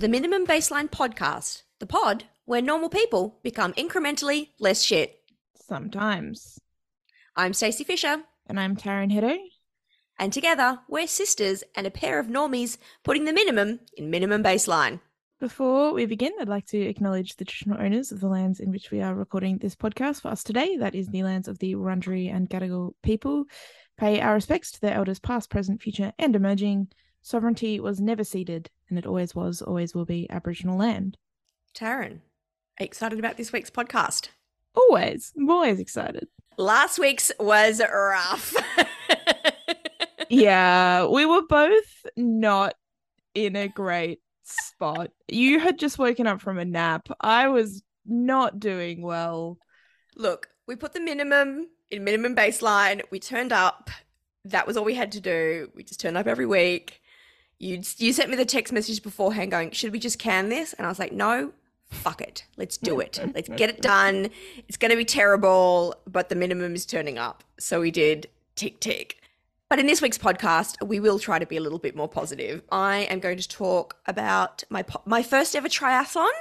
The Minimum Baseline Podcast, the pod where normal people become incrementally less shit. Sometimes. I'm Stacey Fisher, And I'm Taryn Hiddo. and together we're sisters and a pair of normies putting the minimum in minimum baseline. Before we begin, I'd like to acknowledge the traditional owners of the lands in which we are recording this podcast for us today. That is the lands of the Wurundjeri and Gadigal people. Pay our respects to their elders past, present, future, and emerging. Sovereignty was never ceded, and it always was, always will be Aboriginal land. Taryn, are you excited about this week's podcast? Always. I'm always excited. Last week's was rough. Yeah, we were both not in a great spot. You had just woken up from a nap. I was not doing well. Look, we put the minimum in minimum baseline. We turned up. That was all we had to do. We just turned up every week. You you sent me the text message beforehand going, "Should we just can this?" And I was like, "No, fuck it. Let's do it. Let's get it done. It's going to be terrible, but the minimum is turning up." So we did tick tick. But in this week's podcast, we will try to be a little bit more positive. I am going to talk about my po- my first ever triathlon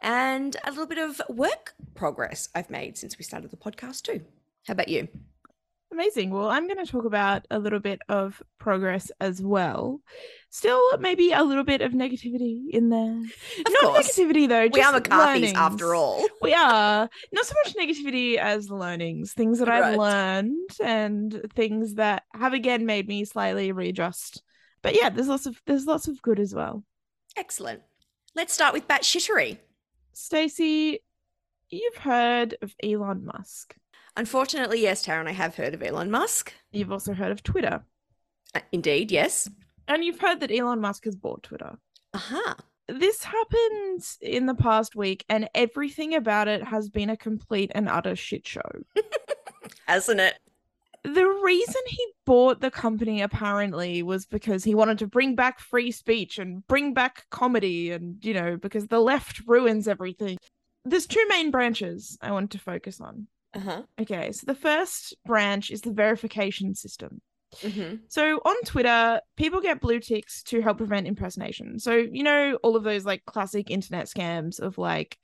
and a little bit of work progress I've made since we started the podcast too. How about you? Amazing. Well, I'm going to talk about a little bit of progress as well. Still, maybe a little bit of negativity in there. Of Not course. negativity though. We are McCarthy's after all. We are not so much negativity as learnings, things that I've Right. learned and things that have again made me slightly readjust. But yeah, there's lots of there's lots of good as well. Excellent. Let's start with batshittery. Stacey, you've heard of Elon Musk. Unfortunately, yes, Taryn, I have heard of Elon Musk. You've also heard of Twitter. Uh, Indeed, yes. And you've heard that Elon Musk has bought Twitter. Aha. This happened in the past week, and everything about it has been a complete and utter shit show. Hasn't it? the reason he bought the company apparently was because he wanted to bring back free speech and bring back comedy and you know because the left ruins everything there's two main branches i want to focus on Uh-huh. okay so the first branch is the verification system hmm so on twitter people get blue ticks to help prevent impersonation so you know all of those like classic internet scams of like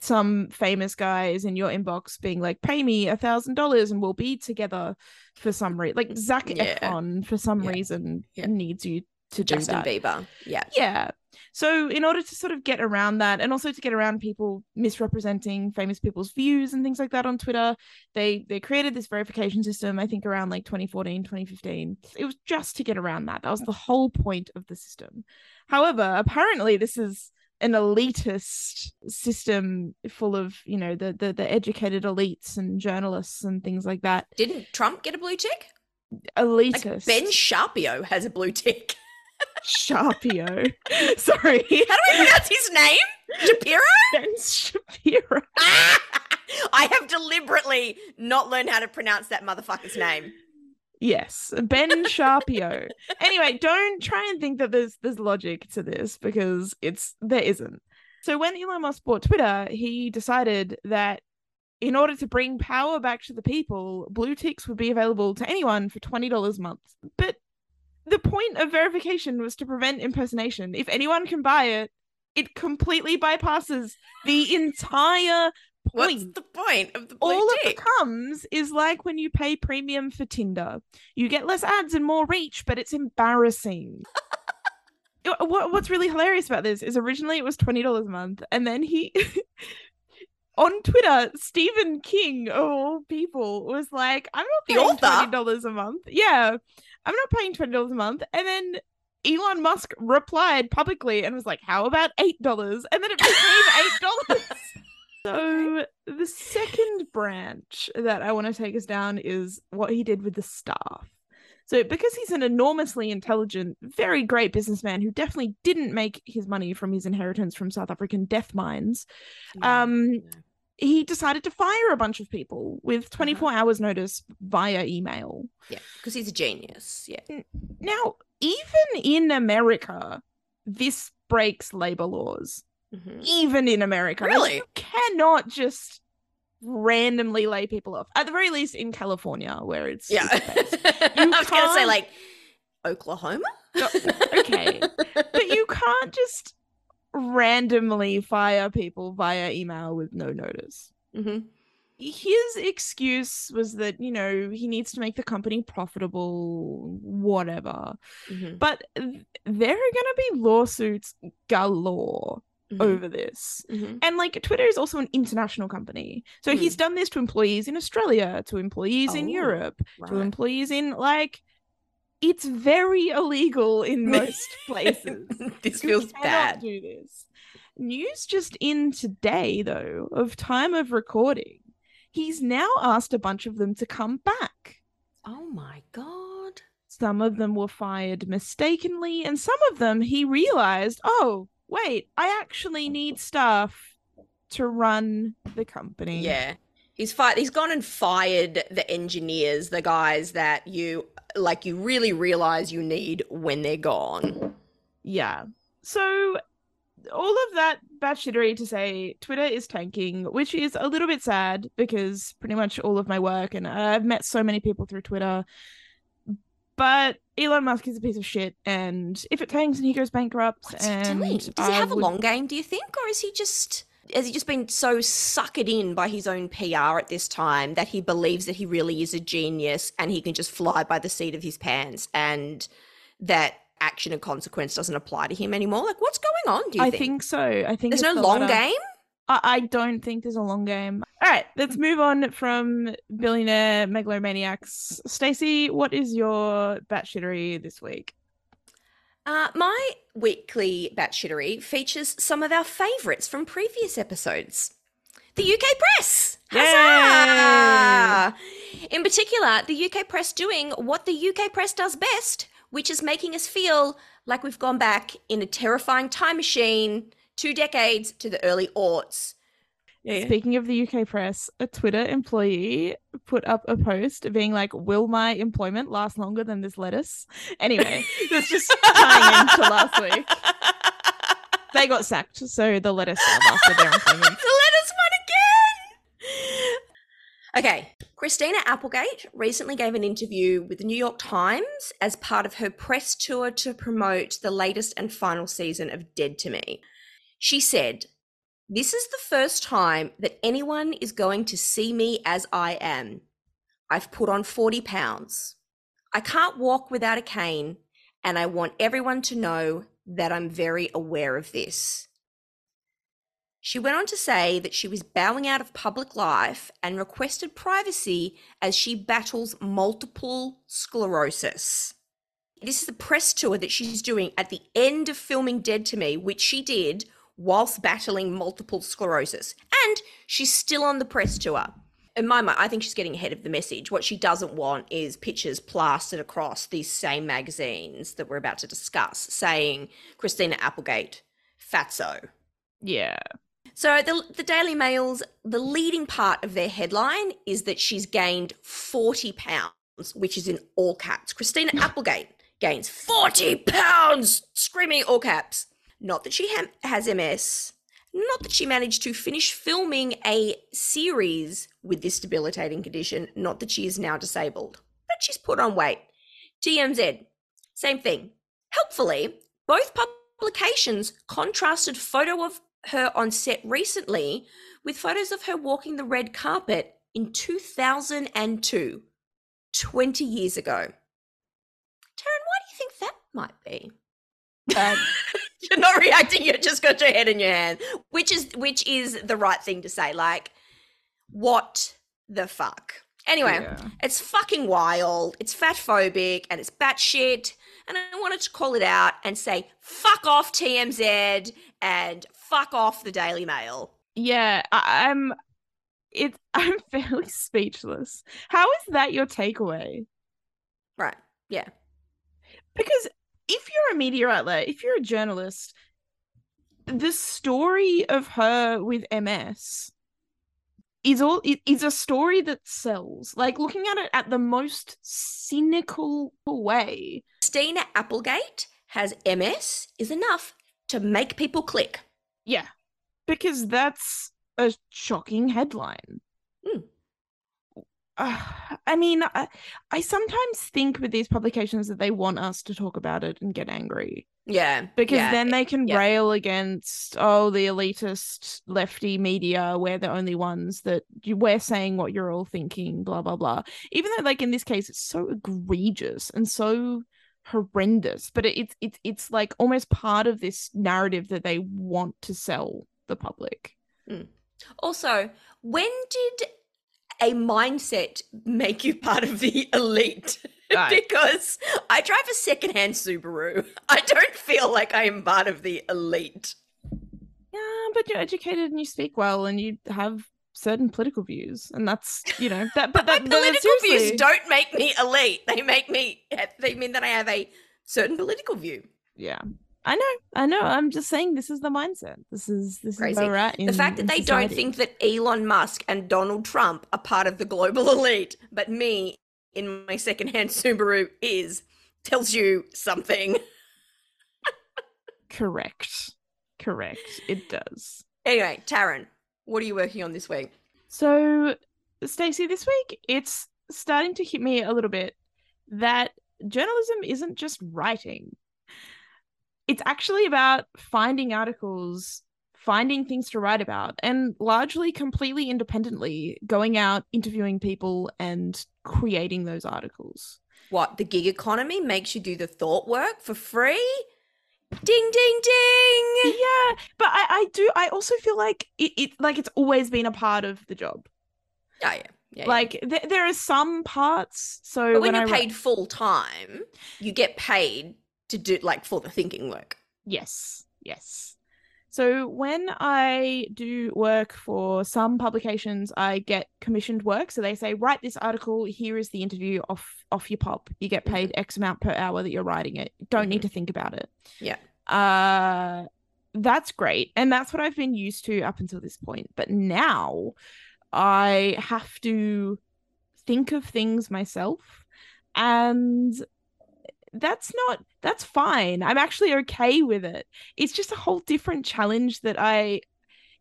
some famous guys in your inbox being like, pay me a thousand dollars and we'll be together for some reason. Like Zach Yeah. Efron for some Yeah. reason Yeah. needs you to Justin. Bieber. Yeah. Yeah. So in order to sort of get around that and also to get around people misrepresenting famous people's views and things like that on Twitter, they they created this verification system I think around like 2014, 2015. It was just to get around that. That was the whole point of the system. However, apparently this is an elitist system full of, you know, the the, the educated elites and journalists and things like that. Didn't Trump get a blue tick? Elitist. Like ben Sharpio has a blue tick. Sharpio. Sorry. How do we pronounce his name? Shapiro? Ben Shapiro. I have deliberately not learned how to pronounce that motherfucker's name. Yes, Ben Sharpio. anyway, don't try and think that there's there's logic to this because it's there isn't. So when Elon Musk bought Twitter, he decided that in order to bring power back to the people, blue ticks would be available to anyone for twenty dollars a month. But the point of verification was to prevent impersonation. If anyone can buy it, it completely bypasses the entire Point. What's the point of the all tick? it becomes is like when you pay premium for Tinder. You get less ads and more reach, but it's embarrassing. What, what's really hilarious about this is originally it was $20 a month, and then he on Twitter, Stephen King of all people was like, I'm not paying $20 a month. Yeah. I'm not paying $20 a month. And then Elon Musk replied publicly and was like, How about $8? And then it became $8. So the second branch that I want to take us down is what he did with the staff. So because he's an enormously intelligent, very great businessman who definitely didn't make his money from his inheritance from South African death mines, um, he decided to fire a bunch of people with 24 hours notice via email. yeah, because he's a genius. Yeah. Now, even in America, this breaks labor laws. Mhm. even in America. Really? you cannot just randomly lay people off. At the very least, in California, where it's Yeah. I was going to say, like, Oklahoma? Okay. but you can't just randomly fire people via email with no notice. hmm His excuse was that, you know, he needs to make the company profitable, whatever. hmm But th- there are going to be lawsuits galore Mm-hmm. over this. hmm And like Twitter is also an international company. So he's done this to employees in Australia, to employees in Oh, Europe, to employees in like it's very illegal in most places. this You feels bad. do this. News just in today, though, of time of recording. He's now asked a bunch of them to come back. Oh my god. Some of them were fired mistakenly, and some of them he realized, oh, wait, I actually need staff to run the company. Yeah. He's fired he's gone and fired the engineers, the guys that you like you really realize you need when they're gone. Yeah. So all of that batshittery to say Twitter is tanking, which is a little bit sad because pretty much all of my work and I've met so many people through Twitter. But Elon Musk is a piece of shit, and if it tanks and he goes bankrupt, What's he and doing? Does he have would- a long game, do you think? Or is he just has he just been so suckered in by his own PR at this time that he believes that he really is a genius and he can just fly by the seat of his pants and that action and consequence doesn't apply to him anymore? Like what's going on, do you think I think? think so. I think There's no the long latter. game? I, I don't think there's a long game. All right, let's move on from billionaire megalomaniacs. Stacey, what is your batshittery this week? Uh, my weekly batshittery features some of our favourites from previous episodes. The UK press! Huzzah! In particular, the UK press doing what the UK press does best, which is making us feel like we've gone back in a terrifying time machine two decades to the early aughts. Yeah. Speaking of the UK press, a Twitter employee put up a post being like, Will my employment last longer than this lettuce? Anyway, that's just tying into last week. They got sacked, so the lettuce lasted their employment. the lettuce one again. Okay, Christina Applegate recently gave an interview with the New York Times as part of her press tour to promote the latest and final season of Dead to Me. She said, This is the first time that anyone is going to see me as I am. I've put on 40 pounds. I can't walk without a cane, and I want everyone to know that I'm very aware of this. She went on to say that she was bowing out of public life and requested privacy as she battles multiple sclerosis. This is a press tour that she's doing at the end of filming Dead to Me, which she did whilst battling multiple sclerosis. And she's still on the press tour. In my mind, I think she's getting ahead of the message. What she doesn't want is pictures plastered across these same magazines that we're about to discuss saying Christina Applegate, fatso. Yeah. So the the Daily Mail's the leading part of their headline is that she's gained 40 pounds, which is in all caps. Christina Applegate gains 40 pounds, screaming all caps. Not that she ha- has MS, not that she managed to finish filming a series with this debilitating condition, not that she is now disabled, but she's put on weight. TMZ, same thing. Helpfully, both publications contrasted photo of her on set recently with photos of her walking the red carpet in 2002, 20 years ago. Taryn, why do you think that might be? Um, you're not reacting, You've just got your head in your hand, which is which is the right thing to say. Like, what the fuck? Anyway, yeah. it's fucking wild. It's fat phobic and it's batshit. And I wanted to call it out and say, fuck off TMZ and fuck off the Daily Mail. Yeah, I- I'm it I'm fairly speechless. How is that your takeaway? Right. Yeah. Because if you're a media outlet, if you're a journalist, the story of her with MS is all it is a story that sells. Like looking at it at the most cynical way. Christina Applegate has MS is enough to make people click. Yeah. Because that's a shocking headline. Uh, I mean, I, I sometimes think with these publications that they want us to talk about it and get angry Yeah. because yeah, then they can yeah. rail against oh the elitist lefty media we're the only ones that you we're saying what you're all thinking blah blah blah even though like in this case it's so egregious and so horrendous but it, it's it's it's like almost part of this narrative that they want to sell the public Also, when did a mindset make you part of the elite? Right. because I drive a secondhand Subaru. I don't feel like I am part of the elite. yeah but you're educated and you speak well and you have certain political views and that's you know that but that political views don't make me elite. They make me. They mean that I have a certain political view. yeah i know i know. I'm just saying this is the mindset. This is this Crazy. is where we're at in, the fact that they don't think that Elon Musk and Donald Trump are part of the global elite, but me in my secondhand Subaru is tells you something. correct. Correct. It does. Anyway, Taryn, what are you working on this week? so stacey this week it's starting to hit me a little bit that journalism isn't just writing it's actually about finding articles finding things to write about and largely completely independently going out interviewing people and creating those articles What, the gig economy makes you do the thought work for free? Ding, ding, ding! yeah but i i do i also feel like it, it like it's always been a part of the job Oh, yeah. yeah, yeah. like th- there are some parts so but when, I you're wri- paid full time, you get paid to do like for the thinking work. yes yes. So when i do work for some publications i get commissioned work. So they say write this article. Here is the interview off off your pop you get paid x amount per hour that you're writing it. Don't need to think about it. Yeah. uh that's great. And that's what i've been used to up until this point. But now i have to think of things myself and that's not that's fine i'm actually okay with it it's just a whole different challenge that i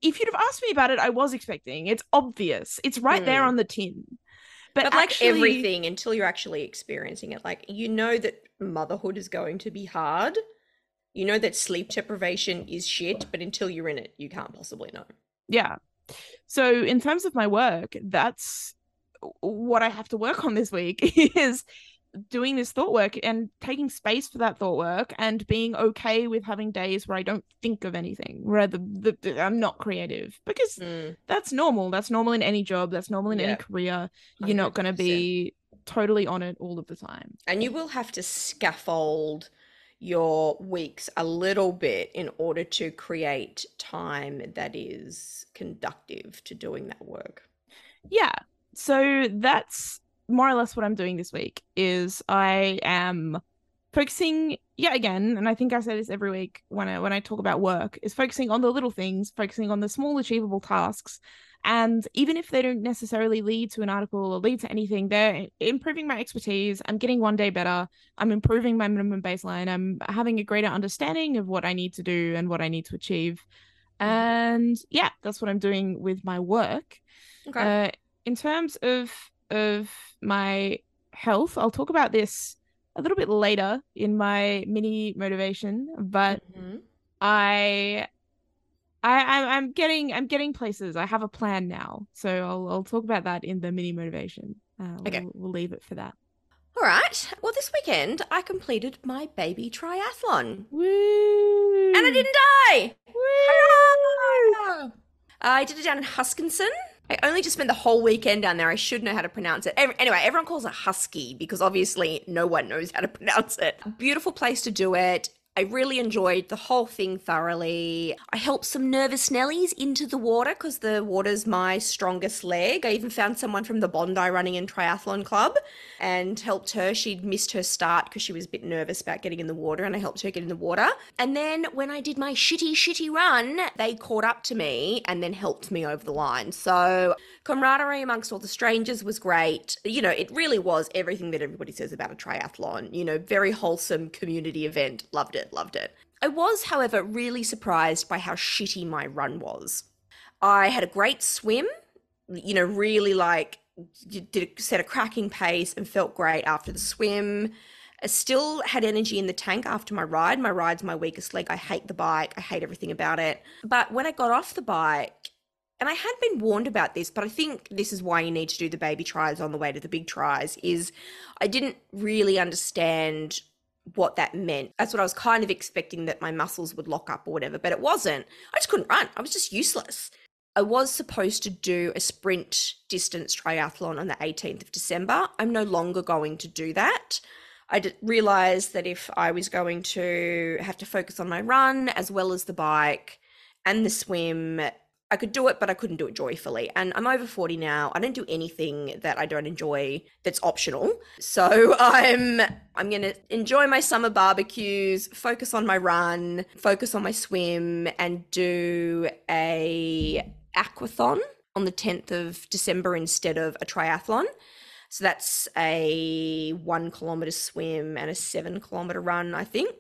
if you'd have asked me about it i was expecting it's obvious it's right there Hmm. on the tin but, But, like actually- everything until you're actually experiencing it, like you know that motherhood is going to be hard. You know that sleep deprivation is shit, but until you're in it, you can't possibly know. yeah so in terms of my work that's what i have to work on this week is doing this thought work and taking space for that thought work and being okay with having days where i don't think of anything where the, the, the- i'm not creative because Mm, that's normal. That's normal in any job. That's normal in Yeah. any career. You're not going to be totally on it all of the time. And you will have to scaffold your weeks a little bit in order to create time that is conductive to doing that work. yeah. So that's more or less what i'm doing this week is i am focusing yet again and i think i say this every week when i when i talk about work is focusing on the little things focusing on the small achievable tasks. And even if they don't necessarily lead to an article or lead to anything they're improving my expertise. I'm getting one day better. I'm improving my minimum baseline. I'm having a greater understanding of what i need to do and what i need to achieve. And yeah that's what i'm doing with my work. Okay. uh, in terms of of my health, I'll talk about this a little bit later in my mini motivation, but Mhm. I I I'm, I'm getting I'm getting places. I have a plan now, so I'll I'll talk about that in the mini motivation. Uh, Okay. we'll, we'll leave it for that. All right. Well, this weekend I completed my baby triathlon. Woo! And I didn't die. Hurrah! I did it down in Huskinson. I only just spent the whole weekend down there. I should know how to pronounce it. Anyway, everyone calls it Husky because obviously no one knows how to pronounce it. Beautiful place to do it. I really enjoyed the whole thing thoroughly. I helped some nervous Nellies into the water because the water's my strongest leg. I even found someone from the Bondi Running and Triathlon Club and helped her. She'd missed her start because she was a bit nervous about getting in the water, and I helped her get in the water. And then when I did my shitty, shitty run, they caught up to me and then helped me over the line. So camaraderie amongst all the strangers was great. You know, it really was everything that everybody says about a triathlon. You know, very wholesome community event. Loved it, loved it. I was, however, really surprised by how shitty my run was. I had a great swim, you know, really like did set a cracking pace and felt great after the swim. I still had energy in the tank after my ride. My ride's my weakest leg. I hate the bike. I hate everything about it. But when I got off the bike, and I had been warned about this, but I think this is why you need to do the baby tries on the way to the big tries is I didn't really understand what that meant. That's what I was kind of expecting that my muscles would lock up or whatever, but it wasn't. I just couldn't run. I was just useless. I was supposed to do a sprint distance triathlon on the 18th of December. I'm no longer going to do that. I realized that if I was going to have to focus on my run as well as the bike and the swim, I could do it, but I couldn't do it joyfully. And I'm over 40 now. I don't do anything that I don't enjoy that's optional. So I'm I'm gonna enjoy my summer barbecues, focus on my run, focus on my swim, and do a aquathon on the 10th of December instead of a triathlon. So that's a one kilometer swim and a seven kilometer run, I think.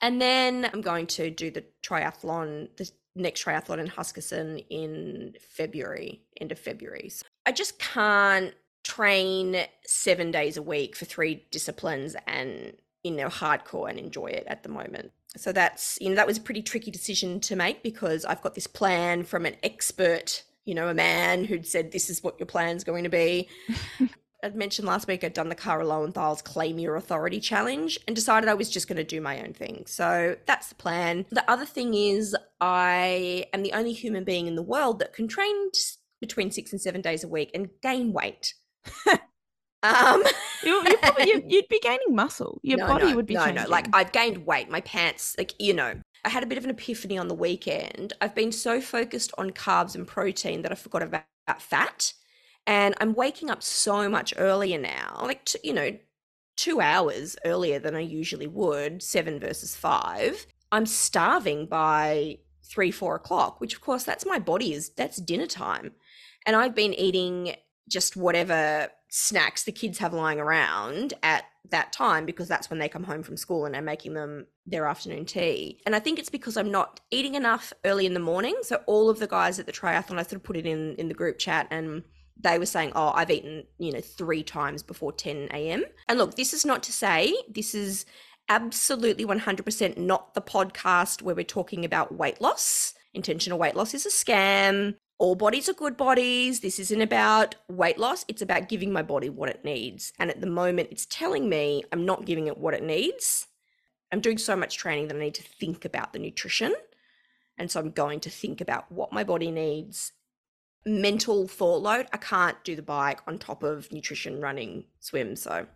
And then I'm going to do the triathlon, the next triathlon in Huskisson in February, end of February. So I just can't train seven days a week for three disciplines and you know hardcore and enjoy it at the moment. So that's you know that was a pretty tricky decision to make because I've got this plan from an expert, you know, a man who'd said this is what your plan's going to be. I'd mentioned last week I'd done the Kara Loewentheil's Claim Your Authority challenge and decided I was just going to do my own thing. So that's the plan. The other thing is, I am the only human being in the world that can train between six and seven days a week and gain weight. um, you, you probably, you, would be gaining muscle. Your no, body no, would be no, changing. no. Like I've gained weight. My pants, like you know, I had a bit of an epiphany on the weekend. I've been so focused on carbs and protein that I forgot about fat. And I'm waking up so much earlier now, like, t- you know, two hours earlier than I usually would, seven versus five. I'm starving by three, four o'clock, which of course that's my body is that's dinner time. And I've been eating just whatever snacks the kids have lying around at that time because that's when they come home from school and I'm making them their afternoon tea. And I think it's because I'm not eating enough early in the morning. So all of the guys at the triathlon, I sort of put it in in the group chat and they were saying, "Oh, I've eaten, you know, three times before 10 a.m." And look, this is not to say this is absolutely 100% not the podcast where we're talking about weight loss. Intentional weight loss is a scam. All bodies are good bodies. This isn't about weight loss. It's about giving my body what it needs. And at the moment, it's telling me I'm not giving it what it needs. I'm doing so much training that I need to think about the nutrition. And so I'm going to think about what my body needs mental thought load. I can't do the bike on top of nutrition, running, swim. So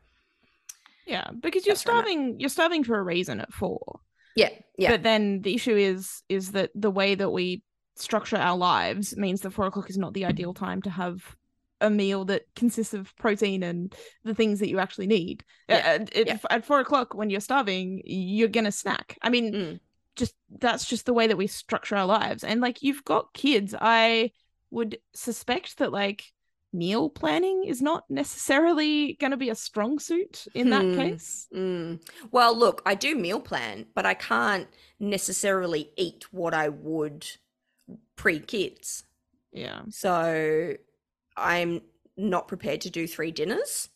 yeah, because you're starving. You're starving for a reason at four. Yeah, yeah. But then the issue is is that the way that we structure our lives means that four o'clock is not the ideal time to have a meal that consists of protein and the things that you actually need. Yeah. At, yeah. at four o'clock, when you're starving, you're gonna snack. I mean, mm. just that's just the way that we structure our lives. And like, you've got kids. I would suspect that like meal planning is not necessarily going to be a strong suit in that hmm. case. Mm. Well, look, I do meal plan, but I can't necessarily eat what I would pre kids. Yeah. So I'm not prepared to do three dinners.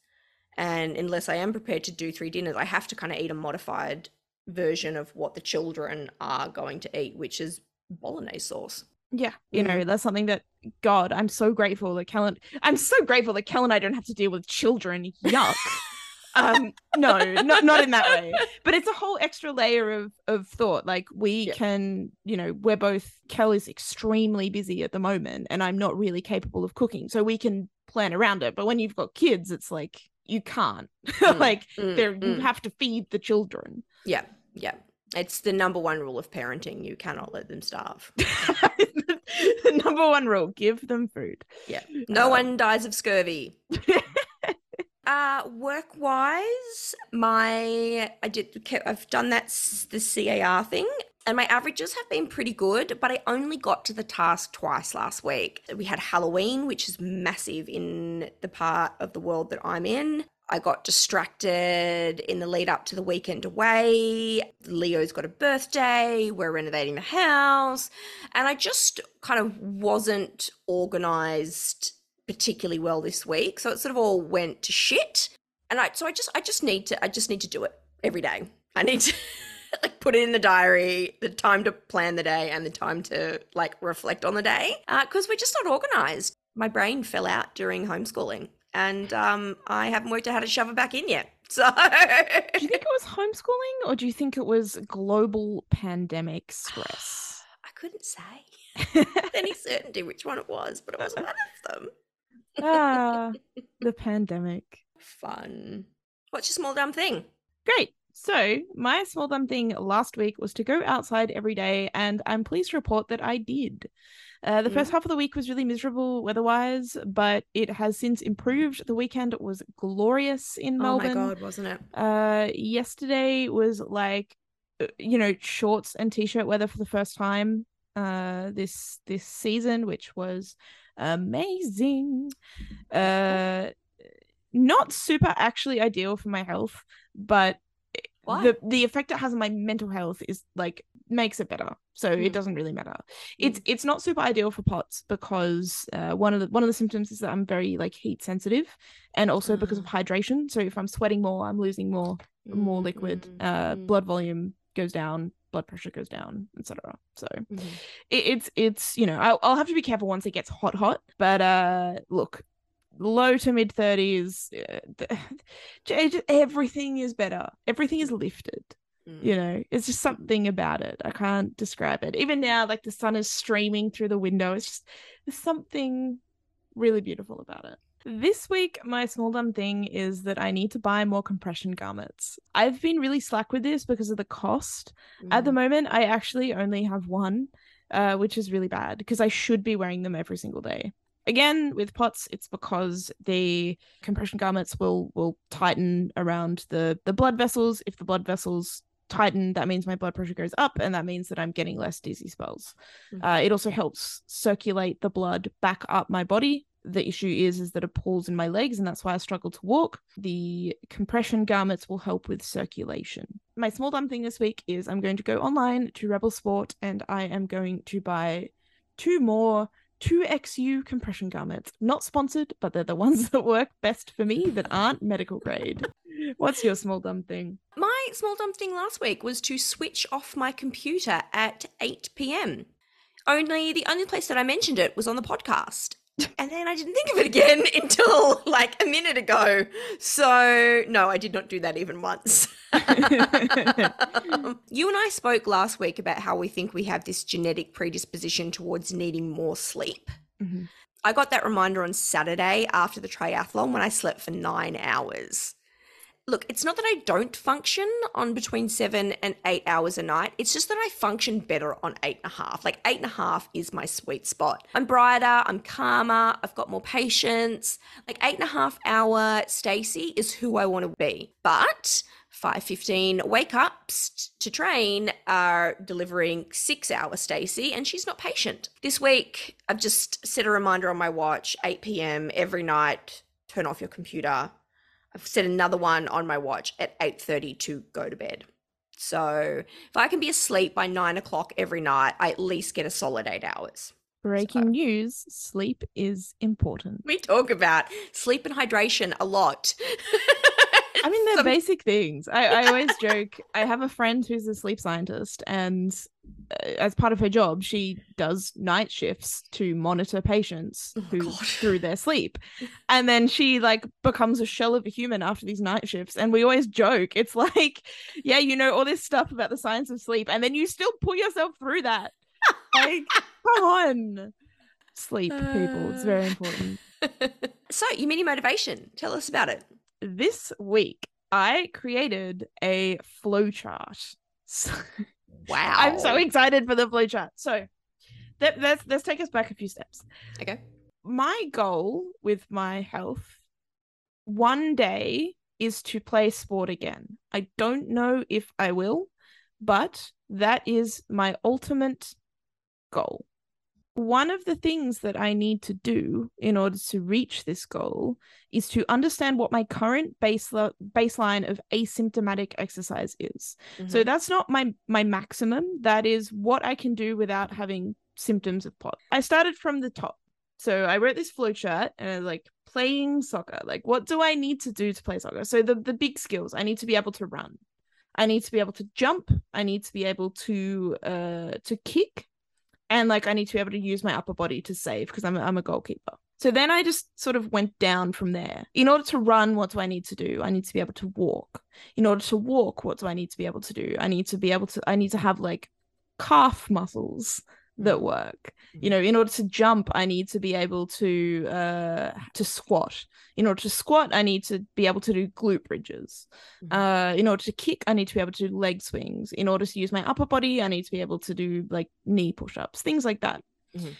And unless I am prepared to do three dinners, I have to kind of eat a modified version of what the children are going to eat, which is bolognese sauce. Yeah, you know, mm-hmm. that's something that God, I'm so grateful that Kellen I'm so grateful that Kel and I don't have to deal with children. Yuck. um no, not not in that way. But it's a whole extra layer of of thought. Like we yeah. can, you know, we're both Kel is extremely busy at the moment and I'm not really capable of cooking. So we can plan around it. But when you've got kids, it's like you can't. Mm, like mm, there mm. you have to feed the children. Yeah. Yeah. It's the number one rule of parenting. You cannot let them starve. the number one rule give them food. Yeah. No um, one dies of scurvy. uh work wise, my I did I've done that the CAR thing and my averages have been pretty good, but I only got to the task twice last week. We had Halloween, which is massive in the part of the world that I'm in. I got distracted in the lead up to the weekend away. Leo's got a birthday. We're renovating the house. And I just kind of wasn't organized particularly well this week. So it sort of all went to shit. And I so I just I just need to I just need to do it every day. I need to like put it in the diary, the time to plan the day and the time to like reflect on the day uh, because we're just not organized. My brain fell out during homeschooling and um, I haven't worked out how to shove it back in yet. So, Do you think it was homeschooling or do you think it was global pandemic stress? I couldn't say with any certainty which one it was, but it was one of them. ah, the pandemic. Fun. What's your small dumb thing? Great. So, my small dumb thing last week was to go outside every day, and I'm pleased to report that I did. Uh, the Mm. first half of the week was really miserable weather-wise, but it has since improved. The weekend was glorious in Melbourne. Oh my god, wasn't it? Uh, yesterday was like, uh, you know, shorts and t-shirt weather for the first time. Uh, this this season, which was amazing. Uh, not super actually ideal for my health, but Why? the the effect it has on my mental health is like makes it better. So Hmm. it doesn't really matter. It's it's not super ideal for POTS because uh, one of the one of the symptoms is that i'm very like heat sensitive and also because of hydration. So if i'm sweating more i'm losing more more liquid Mm, uh mm, blood volume goes down blood pressure goes down etc so mhm. it, it's it's you know I'll, I'll have to be careful once it gets hot hot. But uh look low to mid 30s uh, th- j- j- everything is better. Everything is lifted Mm. you know it's just something about it. I can't describe it. Even now like the sun is streaming through the window. It's just there's something really beautiful about it. This week my small dumb thing is that i need to buy more compression garments. I've been really slack with this because of the cost. At the Mm. moment i actually only have one uh, which is really bad because i should be wearing them every single day. Again with POTS it's because the compression garments will will tighten around the the blood vessels. If the blood vessels tighten that means my blood pressure goes up and that means that i'm getting less dizzy spells. Mhm. uh, it also helps circulate the blood back up my body. The issue is is that it pulls in my legs and that's why i struggle to walk. The compression garments will help with circulation. My small dumb thing this week is i'm going to go online to rebel sport and i am going to buy two more 2XU compression garments. Not sponsored but they're the ones that work best for me that aren't medical grade what's your small dumb thing My small dumb thing last week was to switch off my computer at 8 p.m. Only the only place that I mentioned it was on the podcast. And then I didn't think of it again until like a minute ago. So, no, I did not do that even once. you and I spoke last week about how we think we have this genetic predisposition towards needing more sleep. Mhm. I got that reminder on Saturday after the triathlon when I slept for nine hours. Look, it's not that I don't function on between seven and eight hours a night. It's just that I function better on eight and a half. Like eight and a half is my sweet spot. I'm brighter, I'm calmer, I've got more patience. Like eight and a half hour Stacey is who I want to be. But 5.15 wake ups to train are delivering six hour Stacey and she's not patient. This week, I've just set a reminder on my watch, 8 p.m. every night, turn off your computer. I've set another one on my watch at 8.30 to go to bed. So if I can be asleep by nine o'clock every night, I at least get a solid eight hours. breaking news sleep is important We talk about sleep and hydration a lot. I mean, they're Some- basic things. I, I always joke. I have a friend who's a sleep scientist, and Uh, as part of her job, she does night shifts to monitor patients Oh, who God. through their sleep, and then she like becomes a shell of a human after these night shifts. And we always joke, it's like, yeah, you know all this stuff about the science of sleep, and then you still pull yourself through that. Like, come on, sleep, people. It's very uh. important. so, you mini motivation. Tell us about it. this week I created a flowchart. So- Wow. I'm so excited for the flowchart. So let, let's let's take us back a few steps. Okay. My goal with my health one day is to play sport again. I don't know if I will, but that is my ultimate goal. One of the things that I need to do in order to reach this goal is to understand what my current basel- baseline of asymptomatic exercise is. So Mhm. that's not my my maximum. That is what I can do without having symptoms of POT. I started from the top. So I wrote this flowchart and I was like playing soccer. Like, what do I need to do to play soccer? So the the big skills. I need to be able to run. I need to be able to jump. I need to be able to uh to kick, and like I need to be able to use my upper body to save because I'm I'm a goalkeeper. So then I just sort of went down from there. In order to run, what do I need to do? I need to be able to walk. In order to walk, what do I need to be able to do? I need to be able to I need to have like calf muscles that work you know in order to jump i need to be able to uh to squat in order to squat i need to be able to do glute bridges Mhm. uh in order to kick i need to be able to do leg swings in order to use my upper body i need to be able to do like knee push-ups things like that Mhm.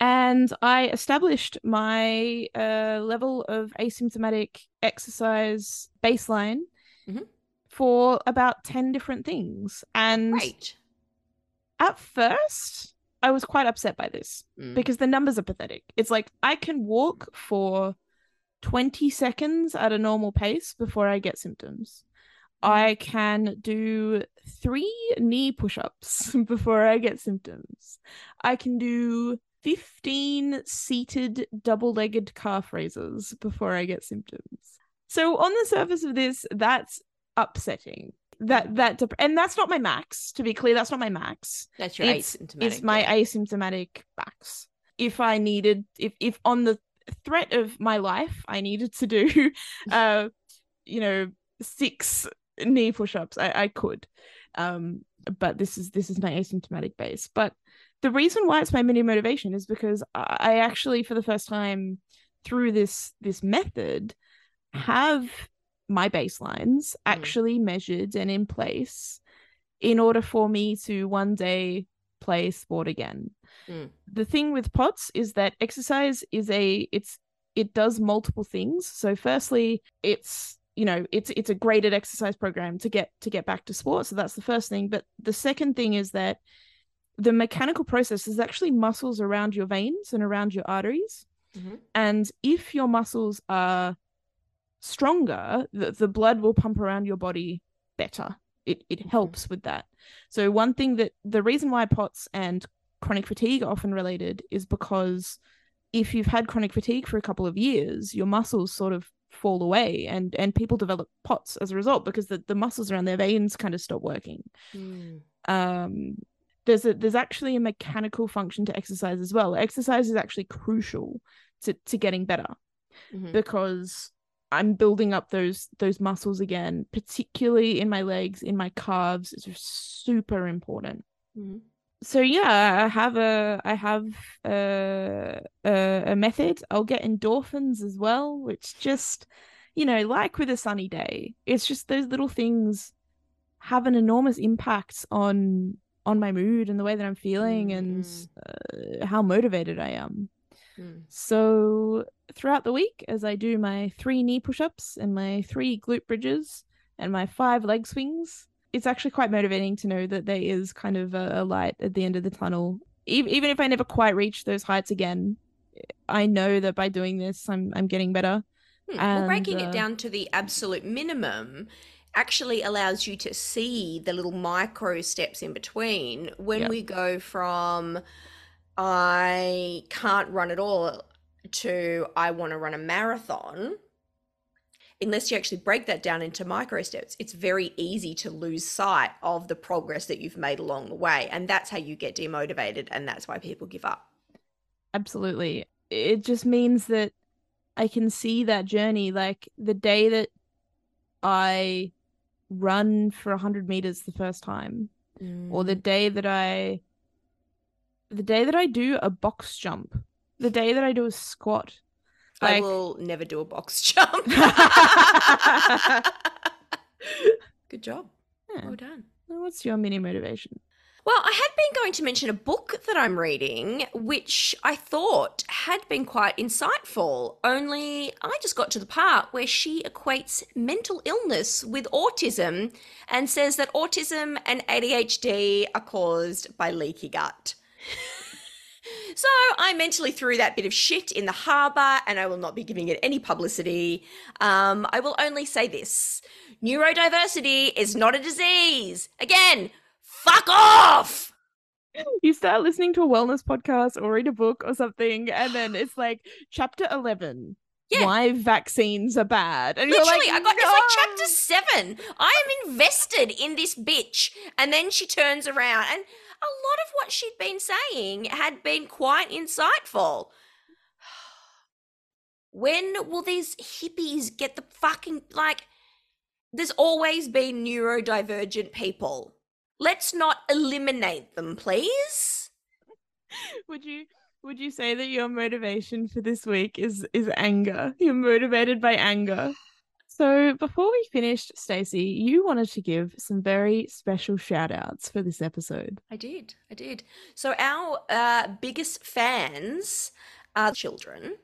and i established my uh level of asymptomatic exercise baseline Mhm. for about 10 different things and Great. At first i was quite upset by this Mm. because the numbers are pathetic. It's like i can walk for 20 seconds at a normal pace before i get symptoms. I can do three knee push-ups before i get symptoms. I can do 15 seated double-legged calf raises before i get symptoms. So on the surface of this that's upsetting that that dep- and that's not my max to be clear that's not my max That's your it's- asymptomatic. it's my yeah. asymptomatic max if i needed if if on the threat of my life i needed to do uh you know six knee push-ups i i could um but this is this is my asymptomatic base but the reason why it's my mini motivation is because i I actually for the first time through this this method have my baselines actually measured and in place in order for me to one day play sport again. Mm. The thing with POTS is that exercise is a it's it does multiple things. So firstly, it's you know, it's it's a graded exercise program to get to get back to sport. So that's the first thing. But the second thing is that the mechanical process is actually muscles around your veins and around your arteries. Mhm. And if your muscles are stronger, the, the blood will pump around your body better. It it helps with that. So one thing that the reason why POTS and chronic fatigue are often related is because if you've had chronic fatigue for a couple of years, your muscles sort of fall away and and people develop POTS as a result because the, the muscles around their veins kind of stop working Mm. um there's a there's actually a mechanical function to exercise as well exercise is actually crucial to to getting better Mhm. because i'm building up those those muscles again particularly in my legs in my calves. It's super important. Mhm. so yeah i have a i have a, a a method. I'll get endorphins as well which just you know like with a sunny day it's just those little things have an enormous impact on on my mood and the way that i'm feeling and uh, how motivated i am Mm. so throughout the week as i do my three knee push-ups and my three glute bridges and my five leg swings it's actually quite motivating to know that there is kind of a, a light at the end of the tunnel e- even if i never quite reach those heights again i know that by doing this i'm i'm getting better Hmm. well, breaking And, it uh, down to the absolute minimum actually allows you to see the little micro steps in between when we go from I can't run at all to I want to run a marathon. Unless you actually break that down into micro steps, it's very easy to lose sight of the progress that you've made along the way. And that's how you get demotivated. And that's why people give up. absolutely it just means that i can see that journey like the day that i run for 100 meters the first time or the mm. day that i the day that i do a box jump the day that i do a squat I will never do a box jump. Good job. Yeah. Well done. what's your mini motivation Well, I had been going to mention a book that I'm reading, which I thought had been quite insightful, only I just got to the part where she equates mental illness with autism and says that autism and ADHD are caused by leaky gut. So I mentally threw that bit of shit in the harbour and I will not be giving it any publicity. Um, I will only say this neurodiversity is not a disease. Again, fuck off! you start listening to a wellness podcast or read a book or something, and then it's like chapter 11 Yeah. why vaccines are bad. And you're Literally, like, I got it's like chapter seven. I am invested in this bitch. And then she turns around and a lot of what she'd been saying had been quite insightful. When will these hippies get the fucking like there's always been neurodivergent people. Let's not eliminate them, please. Would you would you say that your motivation for this week is is anger? You're motivated by anger. So before we finished, Stacey, you wanted to give some very special shout outs for this episode. I did. I did. So our uh, biggest fans are children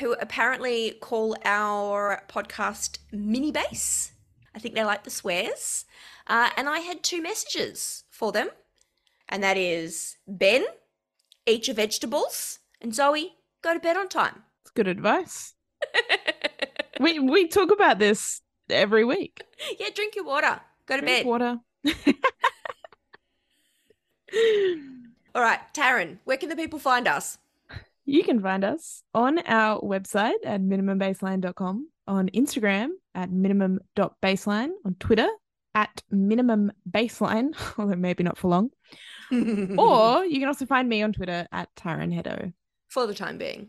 who apparently call our podcast mini base. I think they like the swears. Uh, and I had two messages for them. And that is Ben, eat your vegetables, and Zoe, go to bed on time. It's good advice. We we talk about this every week. yeah, drink your water. Go to Drink bed. water. All right, Taryn, where can the people find us? You can find us on our website at minimumbaseline.com, on Instagram at minimum.baseline, on Twitter at minimumbaseline, although maybe not for long. Or you can also find me on Twitter at Tyron Hedo. for the time being.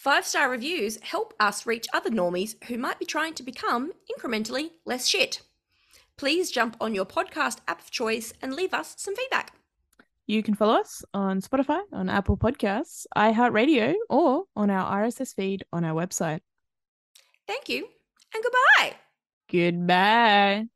Five star reviews help us reach other normies who might be trying to become incrementally less shit. Please jump on your podcast app of choice and leave us some feedback. You can follow us on Spotify, on Apple Podcasts, iHeartRadio, or on our RSS feed on our website. Thank you and goodbye. Goodbye.